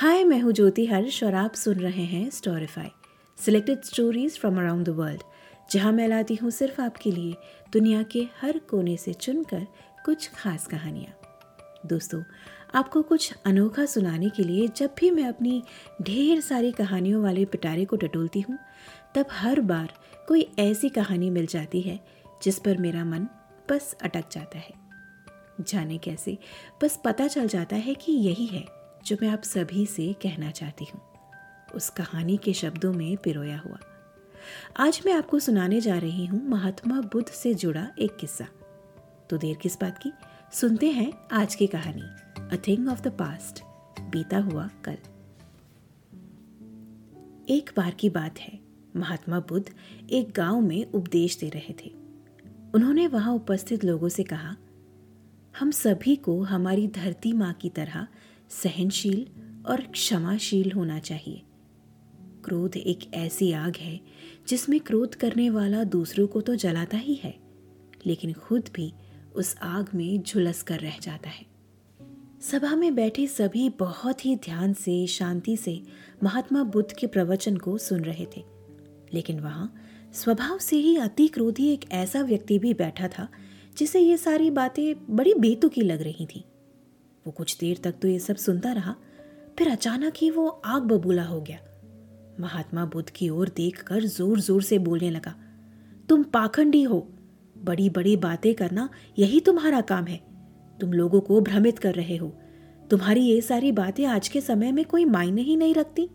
हाय मैं हूँ ज्योति हर्ष और आप सुन रहे हैं Storify selected stories from around the world जहाँ मैं लाती हूँ सिर्फ़ आपके लिए दुनिया के हर कोने से चुनकर कुछ खास कहानियाँ। दोस्तों, आपको कुछ अनोखा सुनाने के लिए जब भी मैं अपनी ढेर सारी कहानियों वाले पिटारे को टटोलती हूँ, तब हर बार कोई ऐसी कहानी मिल जाती है जिस पर मेरा मन बस अटक जाता है। जाने कैसे, बस पता चल जाता है कि यही है। जो मैं आप सभी से कहना चाहती हूँ। उस कहानी के शब्दों में पिरोया हुआ। आज मैं आपको सुनाने जा रही हूँ महात्मा बुद्ध से जुड़ा एक किस्सा। तो देर किस बात की? सुनते हैं आज की कहानी a thing of the past बीता हुआ कल। एक बार की बात है, महात्मा बुद्ध एक गाँव में उपदेश दे रहे थे। उन्होंने वहाँ उपस्थित लोगों से कहा, हम सभी को हमारी धरती माँ की तरह सहनशील और क्षमाशील होना चाहिए। क्रोध एक ऐसी आग है जिसमें क्रोध करने वाला दूसरों को तो जलाता ही है, लेकिन खुद भी उस आग में झुलस कर रह जाता है। सभा में बैठे सभी बहुत ही ध्यान से, शांति से महात्मा बुद्ध के प्रवचन को सुन रहे थे। लेकिन वहाँ स्वभाव से ही अति क्रोधी एक ऐसा व्यक्ति भी बैठा था, जिसे ये सारी बातें बड़ी बेतुकी लग रही थी। वो कुछ देर तक तो ये सब सुनता रहा, फिर अचानक ही वो आग बबूला हो गया। महात्मा बुद्ध की ओर देखकर ज़ोर ज़ोर से बोलने लगा, तुम पाखंडी हो। बड़ी बड़ी बातें करना यही तुम्हारा काम है। तुम लोगों को भ्रमित कर रहे हो। तुम्हारी ये सारी बातें आज के समय में कोई मायने ही नहीं रखती।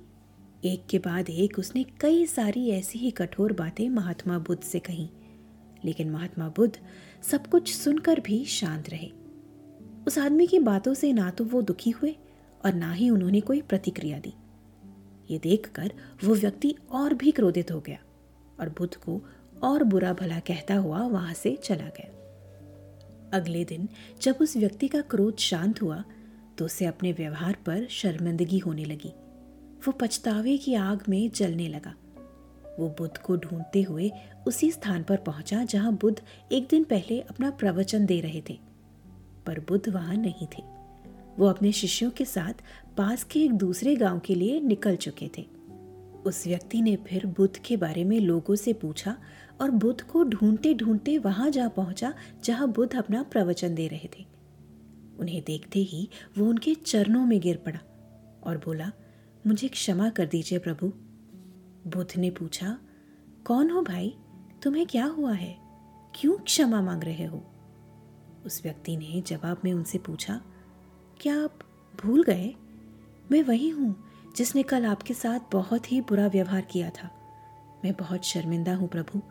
एक के बाद एक उसने कई सारी ऐसी ही कठोर बातें महात्मा बुद्ध से कही। लेकिन महात्मा बुद्ध सब कुछ सुनकर भी शांत रहे। उस आदमी की बातों से ना तो वो दुखी हुए और ना ही उन्होंने कोई प्रतिक्रिया दी। ये देखकर वो व्यक्ति और भी क्रोधित हो गया और बुद्ध को और बुरा भला कहता हुआ वहाँ से चला गया। अगले दिन जब उस व्यक्ति का क्रोध शांत हुआ तो उसे अपने व्यवहार पर शर्मिंदगी होने लगी। वो पछतावे की आग में जलने लगा। वो बुद्ध को ढूंढते हुए उसी स्थान पर पहुँचा जहाँ बुद्ध एक दिन पहले अपना प्रवचन दे रहे थे। पर बुद्ध वहाँ नहीं थे। वो अपने शिष्यों के साथ पास के एक दूसरे गाँव के लिए निकल चुके थे। उस व्यक्ति ने फिर बुद्ध के बारे में लोगों से पूछा और बुद्ध को ढूंढते ढूंढते वहाँ जा पहुँचा जहाँ बुद्ध अपना प्रवचन दे रहे थे। उन्हें देखते ही वो उनके चरणों में गिर पड़ा और बोला, मुझे क्षमा कर दीजिए प्रभु। बुद्ध ने पूछा, कौन हो भाई? तुम्हें क्या हुआ है? क्यों क्षमा मांग रहे हो? उस व्यक्ति ने जवाब में उनसे पूछा, क्या आप भूल गए? मैं वही हूँ जिसने कल आपके साथ बहुत ही बुरा व्यवहार किया था। मैं बहुत शर्मिंदा हूँ प्रभु।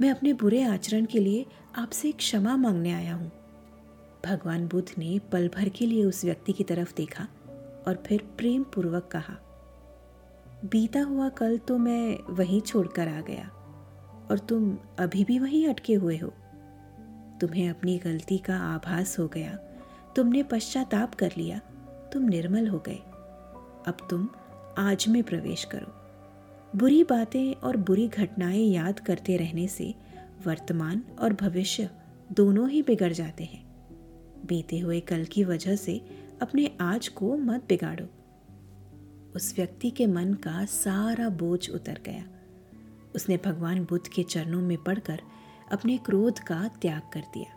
मैं अपने बुरे आचरण के लिए आपसे क्षमा मांगने आया हूँ। भगवान बुद्ध ने पल भर के लिए उस व्यक्ति की तरफ़ देखा और फिर प्रेम पूर्वक कहा, बीता हुआ कल तो मैं वहीं छोड़कर आ गया और तुम अभी भी वहीं अटके हुए हो। तुम्हें अपनी गलती का आभास हो गया। तुमने पश्चाताप कर लिया। तुम निर्मल हो गए। अब तुम आज में प्रवेश करो। बुरी बातें और बुरी घटनाएँ याद करते रहने से वर्तमान और भविष्य दोनों ही बिगड़ जाते हैं। बीते हुए कल की वजह से अपने आज को मत बिगाड़ो। उस व्यक्ति के मन का सारा बोझ उतर गया। उसने भगवान बुद्ध के चरणों में पड़कर अपने क्रोध का त्याग कर दिया।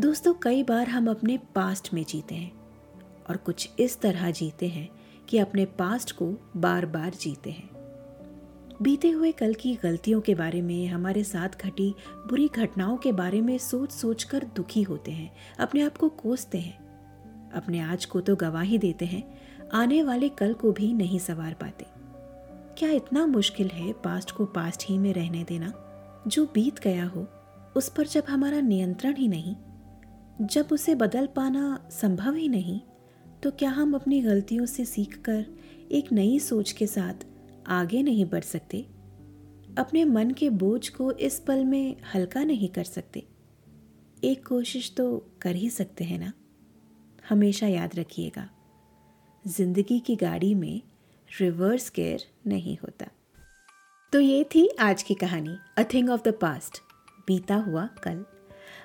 दोस्तों, कई बार हम अपने पास्ट में जीते हैं और कुछ इस तरह जीते हैं कि अपने पास्ट को बार बार जीते हैं। बीते हुए कल की गलतियों के बारे में, हमारे साथ घटी बुरी घटनाओं के बारे में सोच सोच कर दुखी होते हैं, अपने आप को कोसते हैं। अपने आज को तो गवाही देते हैं, आने वाले कल को भी नहीं सवार पाते। क्या इतना मुश्किल है पास्ट को पास्ट ही में रहने देना? जो बीत गया हो, उस पर जब हमारा नियंत्रण ही नहीं, जब उसे बदल पाना संभव ही नहीं तो क्या हम अपनी गलतियों से सीखकर एक नई सोच के साथ आगे नहीं बढ़ सकते? अपने मन के बोझ को इस पल में हल्का नहीं कर सकते। एक कोशिश तो कर ही सकते हैं ना? हमेशा याद रखिएगा, ज़िंदगी की गाड़ी में रिवर्स गेयर नहीं होता। तो ये थी आज की कहानी a thing of the past बीता हुआ कल।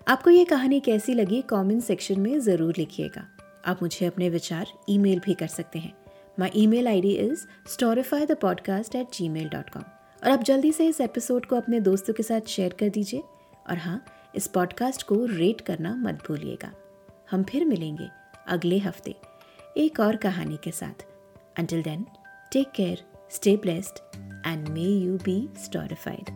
आपको ये कहानी कैसी लगी कमेंट सेक्शन में ज़रूर लिखिएगा। आप मुझे अपने विचार ईमेल भी कर सकते हैं। My email I D is Storify the podcast at gmail dot com और आप जल्दी से इस एपिसोड को अपने दोस्तों के साथ शेयर कर दीजिए। और हाँ इस पॉडकास्ट को रेट करना मत भूलिएगा। हम फिर मिलेंगे अगले हफ़्ते एक और कहानी के साथ। Until then take care Stay blessed and may you be storified.